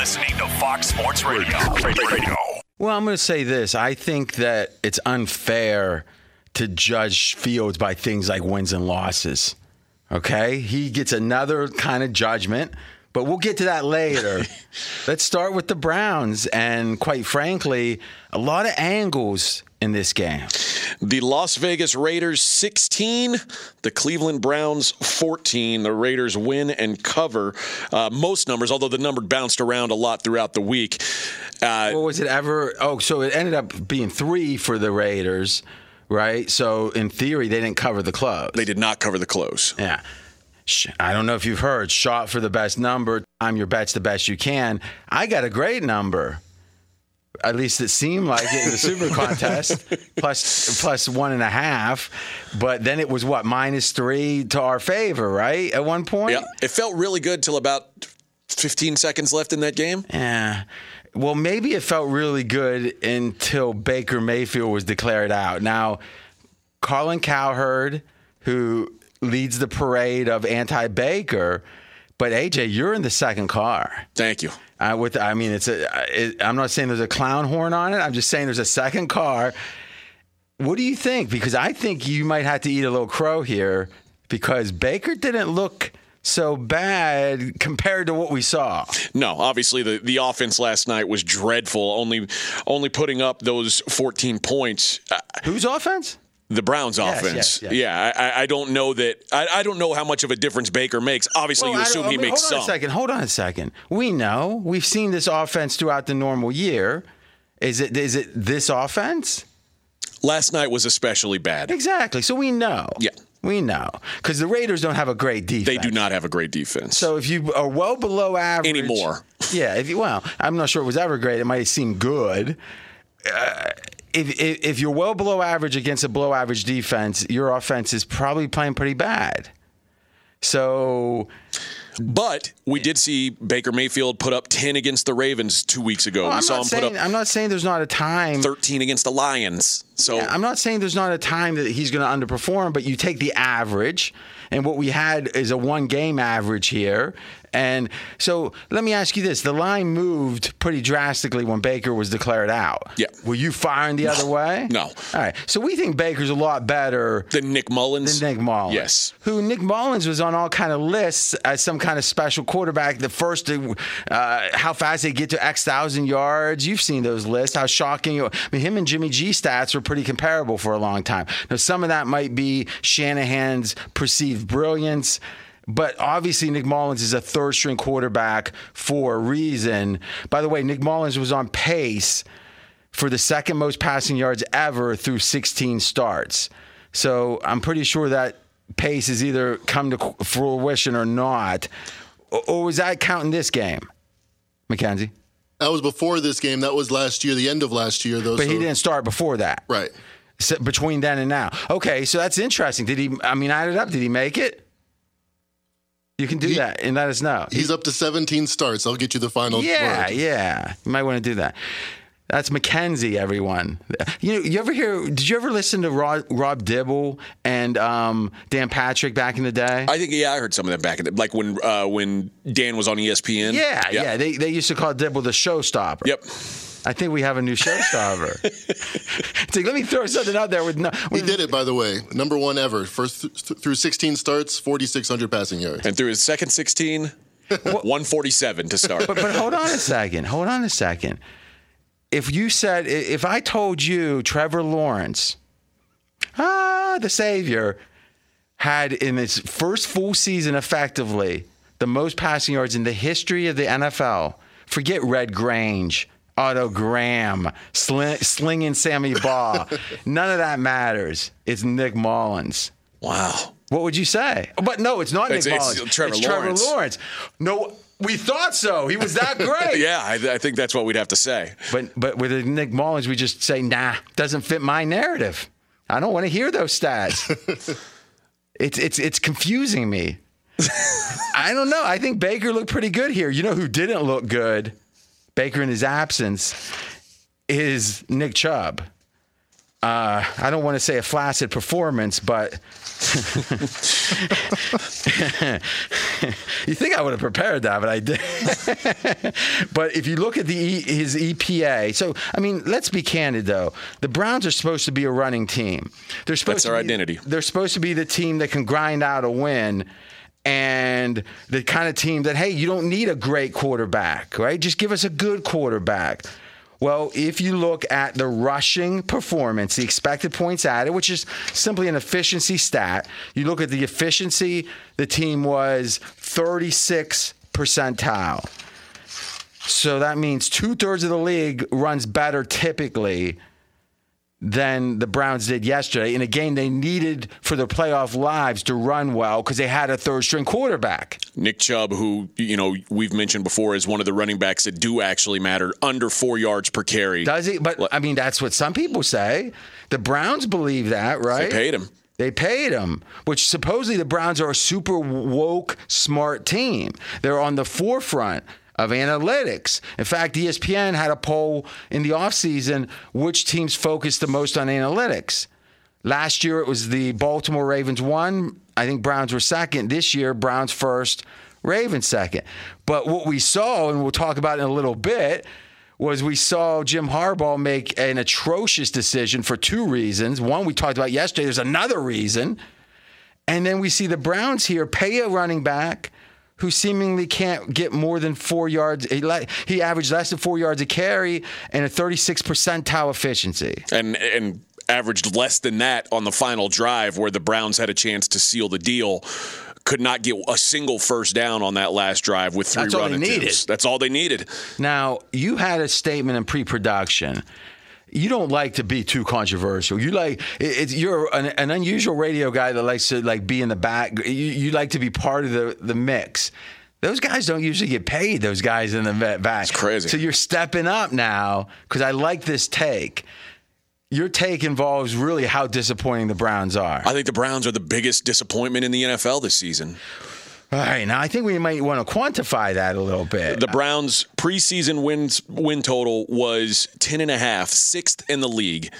listening to Fox Sports Radio. Radio. Well, I'm going to say this. I think that it's unfair to judge Fields by things like wins and losses. Okay? He gets another kind of judgment, but we'll get to that later. Let's start with the Browns. And quite frankly, a lot of angles in this game. The Las Vegas Raiders 16, the Cleveland Browns 14. The Raiders win and cover uh, most numbers, although the number bounced around a lot throughout the week. Uh, well, was it ever? Oh, so it ended up being three for the Raiders, right? So in theory, they didn't cover the close. They did not cover the close. Yeah. I don't know if you've heard, shot for the best number, time your bets the best you can. I got a great number. At least it seemed like it in the super contest plus plus one and a half. But then it was what minus three to our favor right at one point? Yeah it felt really good till about 15 seconds left in that game. Yeah. Well maybe it felt really good until baker mayfield was declared out. Now colin cowherd who leads the parade of anti-baker but aj you're in the second car thank you uh, with, I mean, it's a. It, I'm not saying there's a clown horn on it. I'm just saying there's a second car. What do you think? Because I think you might have to eat a little crow here because Baker didn't look so bad compared to what we saw. No, obviously the, the offense last night was dreadful. Only only putting up those 14 points. Whose offense? The Browns yes, offense. Yes, yes. Yeah, I, I, don't know that. I, I, don't know how much of a difference Baker makes. Obviously, well, you assume I he mean, makes hold on some. a second. Hold on a second. We know we've seen this offense throughout the normal year. Is it is it this offense? Last night was especially bad. Exactly. So we know. Yeah. We know because the Raiders don't have a great defense. They do not have a great defense. So if you are well below average anymore, yeah. If you well, I'm not sure it was ever great. It might seem good. Uh, if, if, if you're well below average against a below average defense, your offense is probably playing pretty bad. So, but we did see Baker Mayfield put up 10 against the Ravens two weeks ago. Well, we I'm saw him saying, put up. I'm not saying there's not a time. 13 against the Lions. So yeah, I'm not saying there's not a time that he's going to underperform, but you take the average, and what we had is a one game average here. And so let me ask you this: the line moved pretty drastically when Baker was declared out. Yeah. Were you firing the no. other way? No. All right. So we think Baker's a lot better than Nick Mullens. Than Nick Mullens. Yes. Who Nick Mullens was on all kind of lists as some kind of special quarterback. The first, uh, how fast they get to X thousand yards. You've seen those lists. How shocking! I mean, him and Jimmy G stats were pretty comparable for a long time. Now, some of that might be Shanahan's perceived brilliance. But obviously, Nick Mullens is a third string quarterback for a reason. By the way, Nick Mullens was on pace for the second most passing yards ever through 16 starts. So I'm pretty sure that pace has either come to fruition or not. Or was that counting this game, Mackenzie? That was before this game. That was last year, the end of last year, though. But so. he didn't start before that. Right. So between then and now. Okay, so that's interesting. Did he, I mean, add it up. Did he make it? You can do he, that and let us know. He's he, up to 17 starts. I'll get you the final. Yeah, word. yeah. You might want to do that. That's Mackenzie, everyone. You know, you ever hear? Did you ever listen to Rob, Rob Dibble and um, Dan Patrick back in the day? I think yeah, I heard some of that back in the like when uh, when Dan was on ESPN. Yeah, yeah. yeah. They they used to call Dibble the showstopper. Yep. I think we have a new showstopper. it's like, let me throw something out there with no. With, he did it, by the way. Number one ever. First th- through 16 starts, 4,600 passing yards. And through his second 16, 147 to start. But, but hold on a second. Hold on a second. If you said, if I told you Trevor Lawrence, ah, the savior, had in his first full season effectively the most passing yards in the history of the NFL, forget Red Grange, Otto Graham, sling, slinging Sammy Baugh. None of that matters. It's Nick Mullens. Wow. What would you say? But no, it's not it's, Nick it's Mullens. Trevor it's Lawrence. Trevor Lawrence. No, we thought so. He was that great. yeah, I, I, think that's what we'd have to say. But but with Nick Mullens, we just say, nah, doesn't fit my narrative. I don't want to hear those stats. it's it's it's confusing me. I don't know. I think Baker looked pretty good here. You know who didn't look good? Baker in his absence is Nick Chubb. Uh, I don't want to say a flaccid performance, but you think I would have prepared that, but I did. but if you look at the e, his EPA, so I mean, let's be candid though. The Browns are supposed to be a running team. They're supposed That's to our be, identity. They're supposed to be the team that can grind out a win. And the kind of team that, hey, you don't need a great quarterback, right? Just give us a good quarterback. Well, if you look at the rushing performance, the expected points added, which is simply an efficiency stat, you look at the efficiency, the team was 36 percentile. So that means two thirds of the league runs better typically than the Browns did yesterday in a game they needed for their playoff lives to run well because they had a third string quarterback. Nick Chubb, who you know we've mentioned before, is one of the running backs that do actually matter, under four yards per carry. Does he? But I mean, that's what some people say. The Browns believe that, right? They paid him. They paid him, which supposedly the Browns are a super woke, smart team. They're on the forefront of analytics. In fact, ESPN had a poll in the offseason which teams focused the most on analytics. Last year it was the Baltimore Ravens one. I think Browns were second. This year, Browns first, Ravens second. But what we saw, and we'll talk about in a little bit, was we saw Jim Harbaugh make an atrocious decision for two reasons. One we talked about yesterday. There's another reason. And then we see the Browns here pay a running back who seemingly can't get more than four yards. He, le- he averaged less than four yards a carry and a 36 percentile efficiency. and and averaged less than that on the final drive where the Browns had a chance to seal the deal. Could not get a single first down on that last drive with three That's all they attempts. needed. That's all they needed. Now, you had a statement in pre-production. You don't like to be too controversial. You like it, it's, you're an, an unusual radio guy that likes to like be in the back. You, you like to be part of the the mix. Those guys don't usually get paid. Those guys in the back. It's crazy. So you're stepping up now because I like this take. Your take involves really how disappointing the Browns are. I think the Browns are the biggest disappointment in the NFL this season. All right, now I think we might want to quantify that a little bit. The Browns preseason wins win total was 10 and a half, sixth in the league.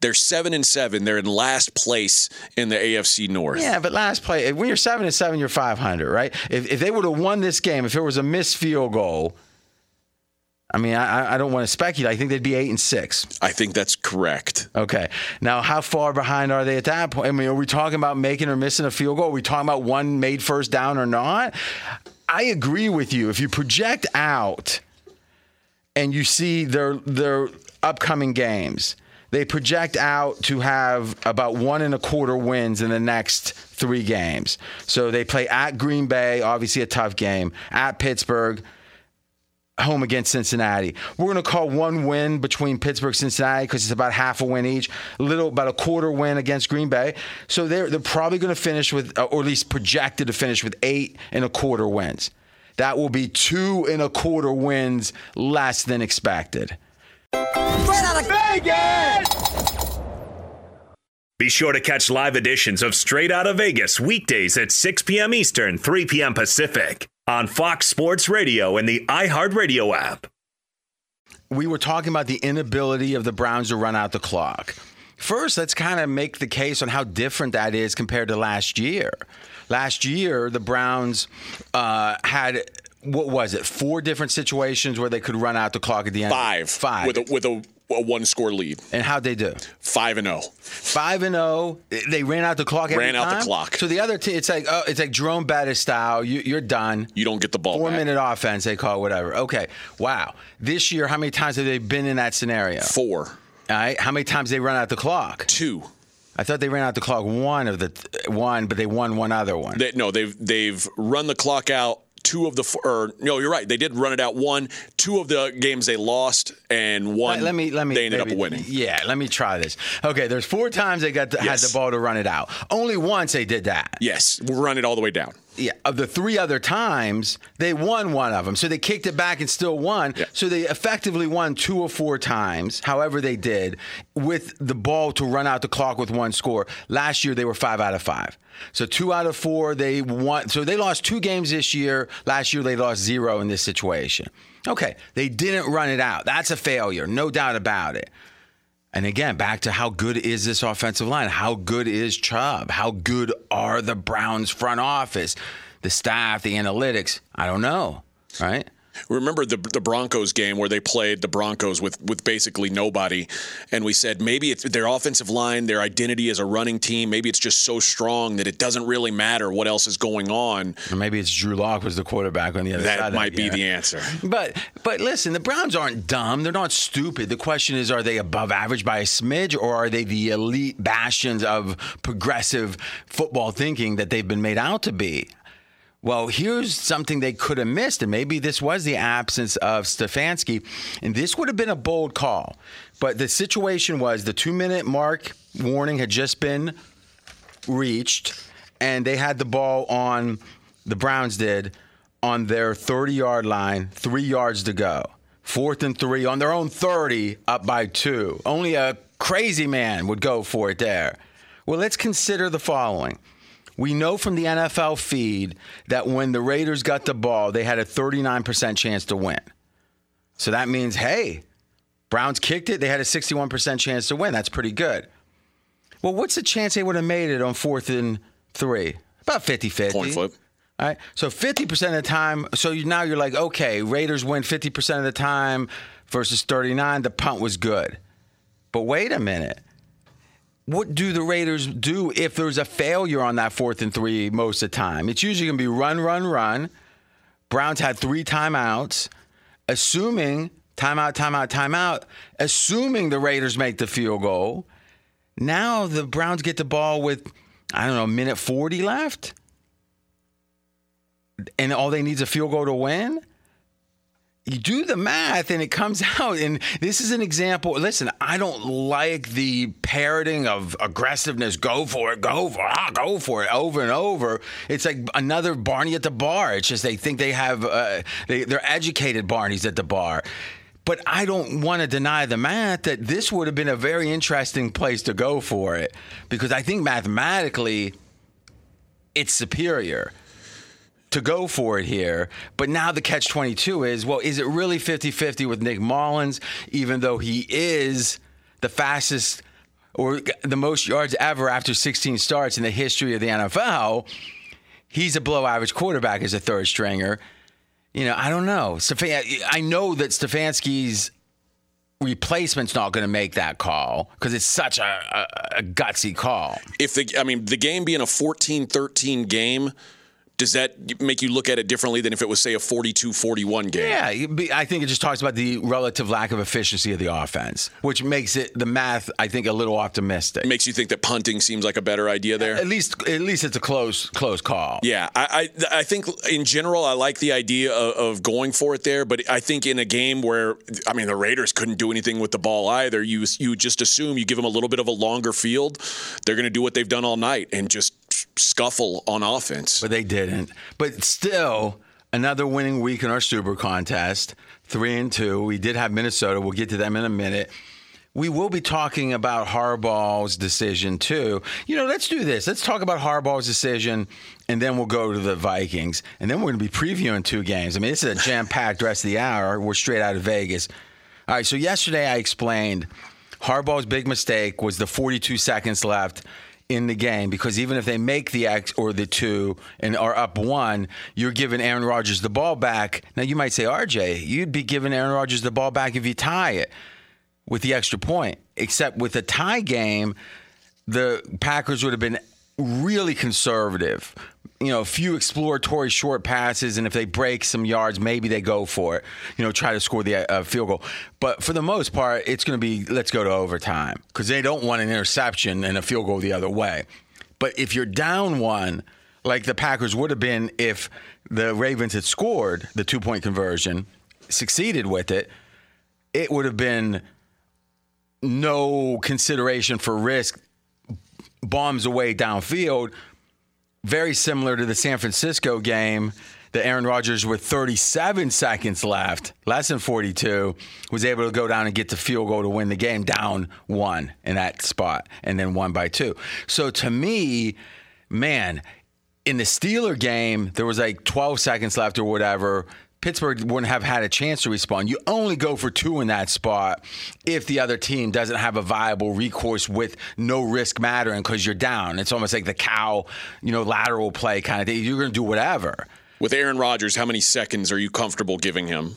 They're 7 and 7. They're in last place in the AFC North. Yeah, but last play, when you're seven and seven, you're 500, right? If, if they would have won this game, if it was a missed field goal, I mean, I, I don't want to speculate. I think they'd be eight and six. I think that's correct. Okay. Now, how far behind are they at that point? I mean, are we talking about making or missing a field goal? Are we talking about one made first down or not? I agree with you. If you project out and you see their their upcoming games, they project out to have about one and a quarter wins in the next three games. So they play at Green Bay, obviously a tough game, at Pittsburgh, home against Cincinnati. We're going to call one win between Pittsburgh and Cincinnati because it's about half a win each. A little, about a quarter win against Green Bay. So they're they're probably going to finish with, uh, or at least projected to finish with eight and a quarter wins. That will be two and a quarter wins less than expected. Straight out of Vegas! Be sure to catch live editions of Straight Out of Vegas weekdays at 6 p.m. Eastern, 3 p.m. Pacific on Fox Sports Radio and the iHeartRadio app. we were talking about the inability of the Browns to run out the clock. First, let's kind of make the case on how different that is compared to last year. Last year, the Browns uh, had what was it? Four different situations where they could run out the clock at the end. Five. Five. With a, with a, a one score lead. and how'd they do? 5 and oh. 0. Five and oh. zero. They ran out the clock. Every Ran out the clock. So the other team, it's like oh, it's like Jerome Bettis style. You, you're done. You don't get the ball Four back. minute offense, they call it whatever. Okay. Wow. This year, how many times have they been in that scenario? Four. All right. How many times they run out the clock? Two. I thought they ran out the clock one of the one, but they won one other one. They, no, they've they've run the clock out. Two of the f- or no, you're right. They did run it out one. Two of the games they lost, and one let, let me let me. they ended maybe- up winning. Yeah, let me try this. Okay, there's four times they got to, had the ball to run it out. Only once they did that. Yes, we'll run it all the way down. Yeah, of the three other times, they won one of them. So they kicked it back and still won. Yeah. So they effectively won two or four times, however they did, with the ball to run out the clock with one score. Last year, they were five out of five. So two out of four, they won. So they lost two games this year. Last year, they lost zero in this situation. Okay, they didn't run it out. That's a failure, no doubt about it. And again, back to how good is this offensive line? How good is Chubb? How good are the Browns front office? the staff, the analytics. I don't know, right? Remember the the Broncos game where they played the Broncos with with basically nobody, and we said maybe it's their offensive line, their identity as a running team, maybe it's just so strong that it doesn't really matter what else is going on. Or maybe it's Drew Lock was the quarterback on the other That side. That might be yeah. the answer. But but listen, the Browns aren't dumb. They're not stupid. The question is, are they above average by a smidge, or are they the elite bastions of progressive football thinking that they've been made out to be? Well, here's something they could have missed, and maybe this was the absence of Stefanski, and this would have been a bold call. But the situation was the two minute mark warning had just been reached, and they had the ball on, the Browns did, on their 30 yard line, three yards to go. Fourth and three on their own 30, up by two. Only a crazy man would go for it there. Well, let's consider the following. We know from the NFL feed that when the Raiders got the ball, they had a 39% chance to win. So that means, hey, Browns kicked it, they had a 61% chance to win. That's pretty good. Well, what's the chance they would have made it on fourth and three? About 50 50. Coin flip. All right. So 50% of the time, so you, now you're like, okay, Raiders win 50% of the time versus 39. The punt was good. But wait a minute. What do the Raiders do if there's a failure on that fourth and three most of the time? It's usually going to be run, run, run. Browns had three timeouts, assuming timeout, timeout, timeout, assuming the Raiders make the field goal. Now the Browns get the ball with, I don't know, minute 40 left and all they need is a field goal to win. You do the math and it comes out. And this is an example. Listen, I don't like the parroting of aggressiveness. Go for it, go for it, ah, go for it over and over. It's like another Barney at the bar. It's just they think they have, uh, they, they're educated Barneys at the bar. But I don't want to deny the math that this would have been a very interesting place to go for it because I think mathematically it's superior to go for it here. But now the catch 22 is well, is it really 50 50 with Nick Mullens, even though he is the fastest or the most yards ever after 16 starts in the history of the NFL? He's a below average quarterback as a third stringer. You know, I don't know. I know that Stefanski's replacement's not going to make that call because it's such a, a, a gutsy call. If the, I mean, the game being a 14-13 game, does that make you look at it differently than if it was say a 42-41 game? Yeah, I think it just talks about the relative lack of efficiency of the offense, which makes it the math. I think a little optimistic. It makes you think that punting seems like a better idea there. At least, at least it's a close, close call. Yeah, I, I I think in general I like the idea of, of going for it there, but I think in a game where I mean the Raiders couldn't do anything with the ball either, you you just assume you give them a little bit of a longer field, they're going to do what they've done all night and just scuffle on offense. but they didn't. But still, another winning week in our Super contest, three and two. We did have Minnesota. We'll get to them in a minute. We will be talking about Harbaugh's decision too. You know, let's do this. Let's talk about Harbaugh's decision, and then we'll go to the Vikings, and then we're going to be previewing two games. I mean, this is a jam-packed rest of the hour. We're straight out of Vegas. All right. So yesterday I explained Harbaugh's big mistake was the 42 seconds left in the game because even if they make the X or the two and are up one, you're giving Aaron Rodgers the ball back. Now you might say, RJ, you'd be giving Aaron Rodgers the ball back if you tie it with the extra point. Except with a tie game, the Packers would have been really conservative. You know, a few exploratory short passes, and if they break some yards, maybe they go for it. You know, try to score the uh, field goal. But for the most part, it's going to be let's go to overtime because they don't want an interception and a field goal the other way. But if you're down one, like the Packers would have been if the Ravens had scored the two point conversion, succeeded with it, it would have been no consideration for risk bombs away downfield. Very similar to the San Francisco game that Aaron Rodgers, with 37 seconds left, less than 42, was able to go down and get the field goal to win the game down one in that spot and then one by two. So to me, man, in the Steeler game, there was like 12 seconds left or whatever. Pittsburgh wouldn't have had a chance to respond. You only go for two in that spot if the other team doesn't have a viable recourse with no risk mattering because you're down. It's almost like the cow, you know, lateral play kind of thing. You're going to do whatever. With Aaron Rodgers, how many seconds are you comfortable giving him?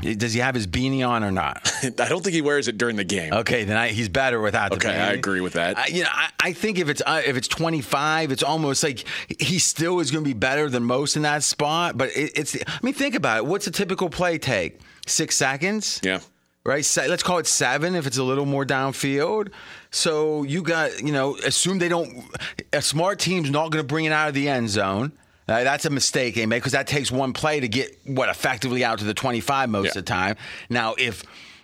Does he have his beanie on or not? I don't think he wears it during the game. Okay, then I, he's better without the Okay, beanie. I agree with that. I, you know, I, I think if it's uh, if it's 25, it's almost like he still is going to be better than most in that spot. But it, it's I mean, think about it. What's a typical play take? Six seconds. Yeah. Right. Let's call it seven if it's a little more downfield. So you got you know assume they don't. A smart team's not going to bring it out of the end zone. Uh, that's a mistake they make because that takes one play to get what effectively out to the 25 most Yeah. of the time. Now, if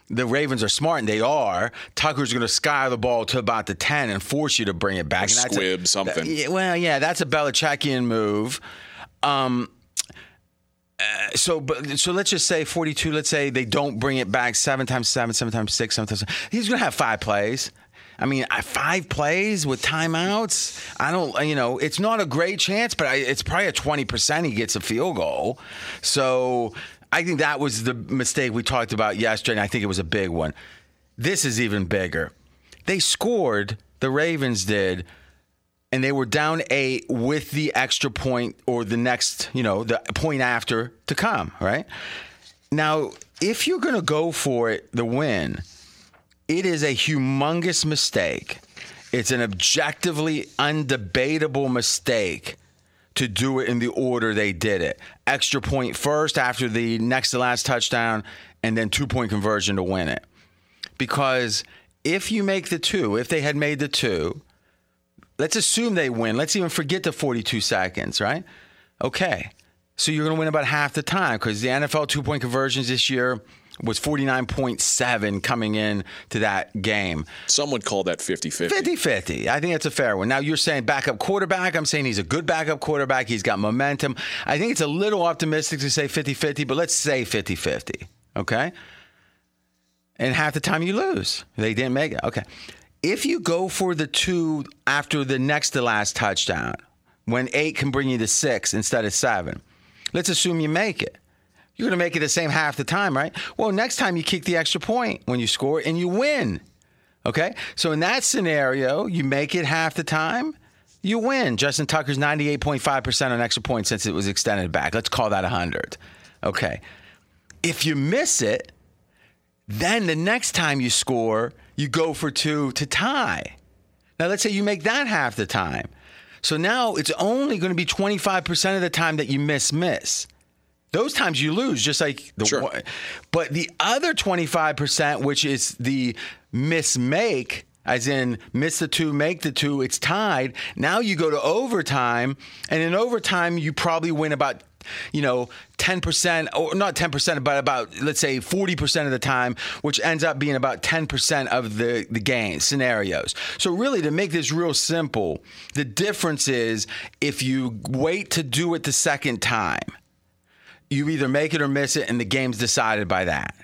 the Ravens are smart, and they are, Tucker's going to sky the ball to about the 10 and force you to bring it back. That's a- squib something. yeah, well, yeah, that's a Belichickian move. Um, uh, so, but so let's just say 42. Let's say they don't bring it back seven times seven, seven times six, seven times. seven. He's going to have five plays. I mean, five plays with timeouts. I don't, uh, you know, it's not a great chance, but I, it's probably a 20% he gets a field goal. So I think that was the mistake we talked about yesterday, and I think it was a big one. This is even bigger. They scored, the Ravens did, and they were down eight with the extra point or the next, you know, the point after to come, right? Now, if you're going to go for it, the win, it is a humongous mistake. It's an objectively undebatable mistake to do it in the order they did it. Extra point first after the next to last touchdown, and then two point conversion to win it. Because if you make the two, if they had made the two, let's assume they win. Let's even forget the 42 seconds, right? Okay. So you're going to win about half the time because the NFL two point conversions this year was 49.7 coming in to that game. Some would call that 50 50. 50 50. I think that's a fair one. Now, you're saying backup quarterback. I'm saying he's a good backup quarterback. He's got momentum. I think it's a little optimistic to say 50 50, but let's say 50 50. Okay. And half the time you lose. They didn't make it. Okay. If you go for the two after the next to last touchdown, when eight can bring you to six instead of seven, let's assume you make it. You're going to make it the same half the time, right? Well, next time you kick the extra point when you score and you win. Okay? So in that scenario, you make it half the time, you win. Justin Tucker's 98.5% on extra points since it was extended back. Let's call that 100. Okay. If you miss it, then the next time you score, you go for two to tie. Now, let's say you make that half the time. So now it's only going to be 25% of the time that you miss miss. Those times you lose, just like the Sure. one. But the other 25%, which is the miss make, as in miss the two, make the two, it's tied. Now you go to overtime, and in overtime, you probably win about, you know, 10%, or not 10%, but about, let's say, 40% of the time, which ends up being about 10% of the, the game scenarios. So, really, to make this real simple, the difference is if you wait to do it the second time, you either make it or miss it, and the game's decided by that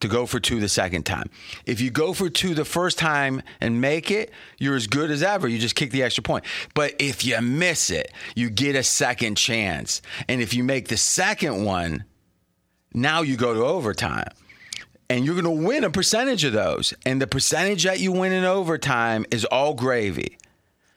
to go for two the second time. If you go for two the first time and make it, you're as good as ever. You just kick the extra point. But if you miss it, you get a second chance. And if you make the second one, now you go to overtime. And you're going to win a percentage of those. And the percentage that you win in overtime is all gravy.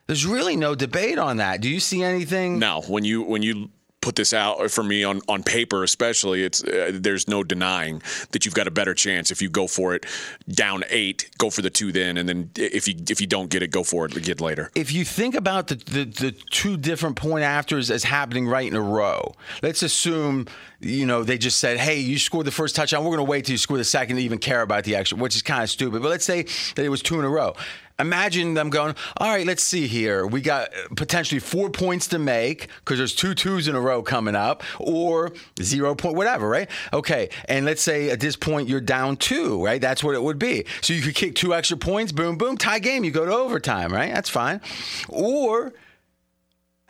There's really no debate on that. Do you see anything? No. when you when you put this out for me on on paper especially it's uh, there's no denying that you've got a better chance if you go for it down 8 go for the 2 then and then if you if you don't get it go for it again later if you think about the, the, the two different point afters as happening right in a row, let's assume, you know, they just said, hey, you scored the first touchdown. We're going to wait till you score the second to even care about the extra, which is kind of stupid. But let's say that it was two in a row. Imagine them going, all right, let's see here. We got uh, potentially four points to make because there's two twos in a row coming up, or zero point, whatever, right? Okay. And let's say at this point you're down two, right? That's what it would be. So you could kick two extra points, boom, boom, tie game. You go to overtime, right? That's fine. Or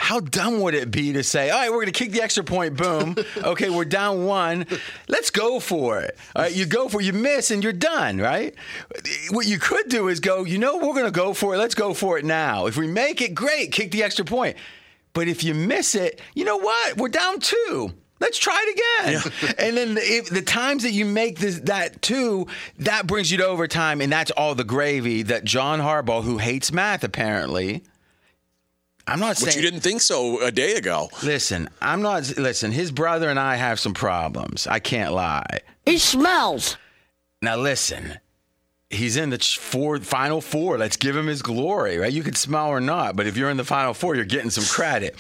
how dumb would it be to say, all right, we're going to kick the extra point, boom. Okay, we're down one. Let's go for it. All right, you go for it, you miss, and you're done, right? What you could do is go, you know, we're going to go for it. Let's go for it now. If we make it, great, kick the extra point. But if you miss it, you know what? We're down two. Let's try it again. and then if, the times that you make this, that too, that brings you to overtime, and that's all the gravy that John Harbaugh, who hates math apparently, I'm not saying But you didn't think so a day ago. Listen, I'm not. Listen, his brother and I have some problems. I can't lie. He smells. Now listen, he's in the ch- four, final four. Let's give him his glory, right? You could smell or not, but if you're in the final four, you're getting some credit.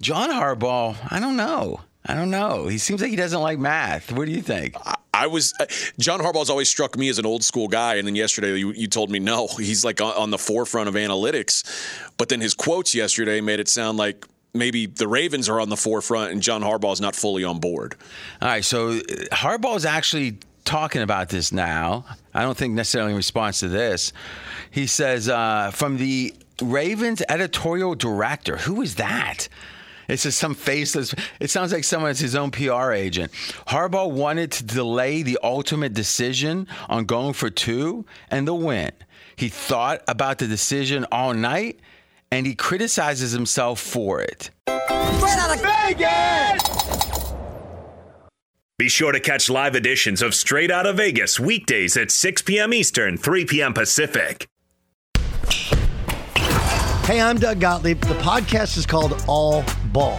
John Harbaugh, I don't know. I don't know. He seems like he doesn't like math. What do you think? I was uh, John Harbaugh's always struck me as an old school guy, and then yesterday you, you told me no, he's like on, on the forefront of analytics. But then his quotes yesterday made it sound like maybe the Ravens are on the forefront and John Harbaugh is not fully on board. All right, so uh, Harbaugh is actually talking about this now. I don't think necessarily in response to this. He says uh, from the Ravens editorial director. Who is that? It's just some faceless. It sounds like someone someone's his own PR agent. Harbaugh wanted to delay the ultimate decision on going for two and the win. He thought about the decision all night, and he criticizes himself for it. Right out of Vegas! Be sure to catch live editions of Straight Out of Vegas weekdays at 6 p.m. Eastern, 3 p.m. Pacific. Hey, I'm Doug Gottlieb. The podcast is called All Ball.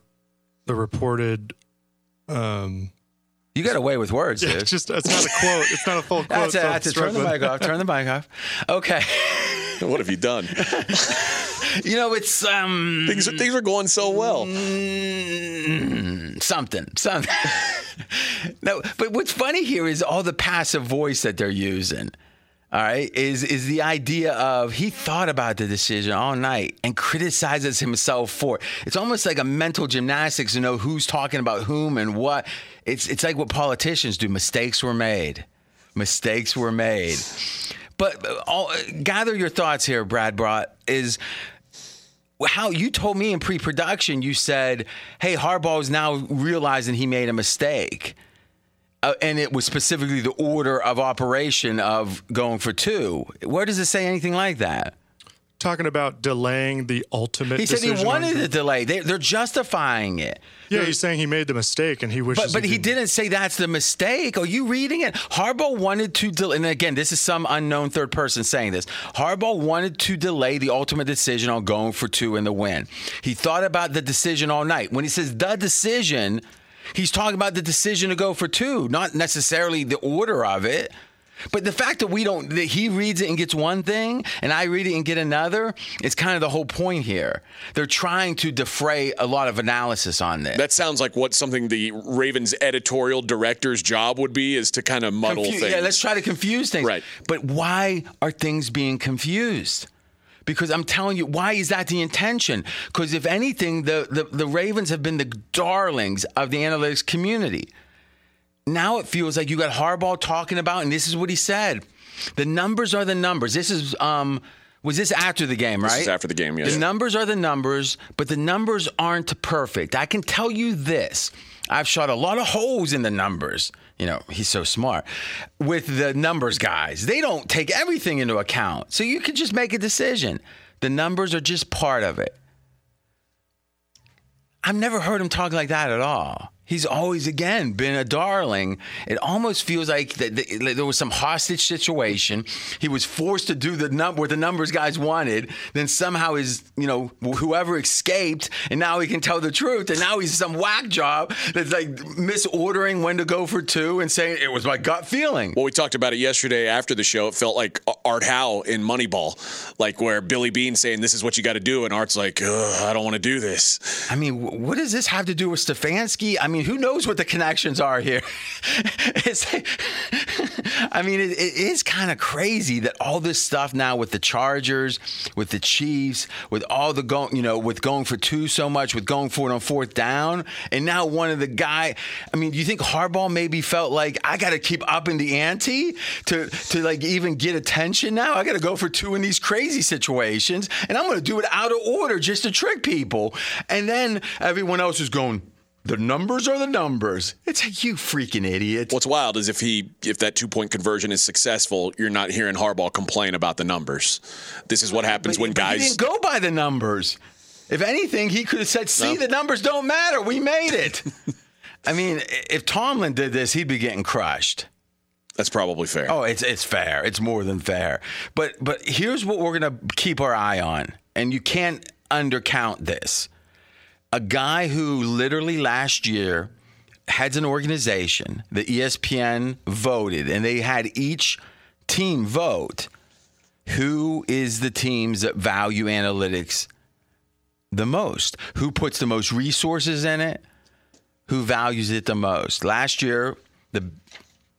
the reported. Um, You got away with words, yeah, dude. it's just it's not a quote. It's not a full quote. That's it. so I'm That's it. Turn the struggling. mic off. Turn the mic off. Okay. What have you done? You know, it's um things are, things are going so well. mm, something, something. no, but what's funny here is all the passive voice that they're using. All right, is is the idea of he thought about the decision all night and criticizes himself for it. It's almost like a mental gymnastics to know who's talking about whom and what. It's it's like what politicians do. Mistakes were made. Mistakes were made. But uh, all, gather your thoughts here, Brad Brought, is how you told me in pre-production you said hey harbaugh is now realizing he made a mistake uh, and it was specifically the order of operation of going for two where does it say anything like that Talking about delaying the ultimate. he said he wanted a delay they, they're justifying it Yeah, he's saying he made the mistake and he wishes. But but he didn't. didn't say that's the mistake. Are you reading it? Harbaugh wanted to delay, and again, this is some unknown third person saying this. Harbaugh wanted to delay the ultimate decision on going for two in the win. He thought about the decision all night. When he says the decision, he's talking about the decision to go for two, not necessarily the order of it. But the fact that we don't, that he reads it and gets one thing, and I read it and get another, is kind of the whole point here. They're trying to defray a lot of analysis on this. That sounds like what something the Ravens editorial director's job would be is to kind of muddle Confu- things. Yeah, let's try to confuse things. Right. But why are things being confused? Because I'm telling you, why is that the intention? Because if anything, the, the, the Ravens have been the darlings of the analytics community. Now it feels like you got Harbaugh talking about, and this is what he said. The numbers are the numbers. This is um was this after the game, right? This is after the game, yes. The numbers are the numbers, but the numbers aren't perfect. I can tell you this. I've shot a lot of holes in the numbers. You know, he's so smart. With the numbers guys, they don't take everything into account. So you can just make a decision. The numbers are just part of it. I've never heard him talk like that at all. He's always, again, been a darling. It almost feels like that there was some hostage situation. He was forced to do the num- what the numbers guys wanted. Then somehow his, you know, whoever escaped, and now he can tell the truth. And now he's some whack job that's like misordering when to go for two and saying it was my gut feeling. Well, we talked about it yesterday after the show. It felt like Art Howe in Moneyball, like where Billy Beane saying this is what you got to do, and Art's like, I don't want to do this. I mean, what does this have to do with Stefanski? I mean, mean, who knows what the connections are here? it's, I mean, it, it is kind of crazy that all this stuff now with the Chargers, with the Chiefs, with all the going, you know, with going for two so much, with going for it on fourth down, and now one of the guy. I mean, do you think Harbaugh maybe felt like I got to keep upping the ante to to like even get attention now? I got to go for two in these crazy situations, and I'm going to do it out of order just to trick people, and then everyone else is going. The numbers are the numbers. It's like you freaking idiot. What's wild is if he if that two point conversion is successful, you're not hearing Harbaugh complain about the numbers. This is what happens But- when but He guys didn't go by the numbers. If anything, he could have said, "See, No. the numbers don't matter. We made it." I mean, if Tomlin did this, he'd be getting crushed. That's probably fair. Oh, it's it's fair. It's more than fair. But but here's what we're gonna keep our eye on, and you can't undercount this. A guy who literally last year heads an organization, the ESPN voted, and they had each team vote who is the teams that value analytics the most, who puts the most resources in it, who values it the most. Last year, the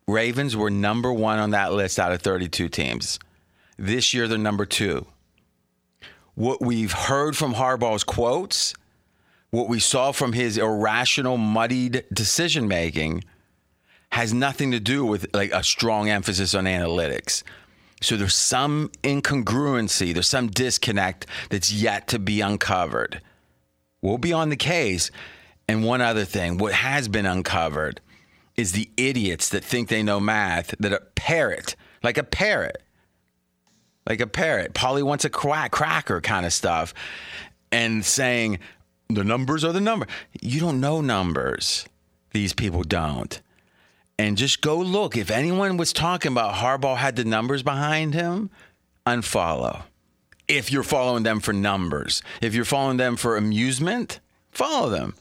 Ravens were number one on that list out of 32 teams. This year, they're number two. What we've heard from Harbaugh's quotes, what we saw from his irrational, muddied decision making, has nothing to do with like a strong emphasis on analytics. So there's some incongruency, there's some disconnect that's yet to be uncovered. We'll be on the case. And one other thing, what has been uncovered is the idiots that think they know math that a parrot, like a parrot, like a parrot, Polly wants a cracker kind of stuff, and saying the numbers are the number. You don't know numbers. These people don't. And just go look. If anyone was talking about Harbaugh had the numbers behind him, unfollow. If you're following them for numbers, if you're following them for amusement, follow them.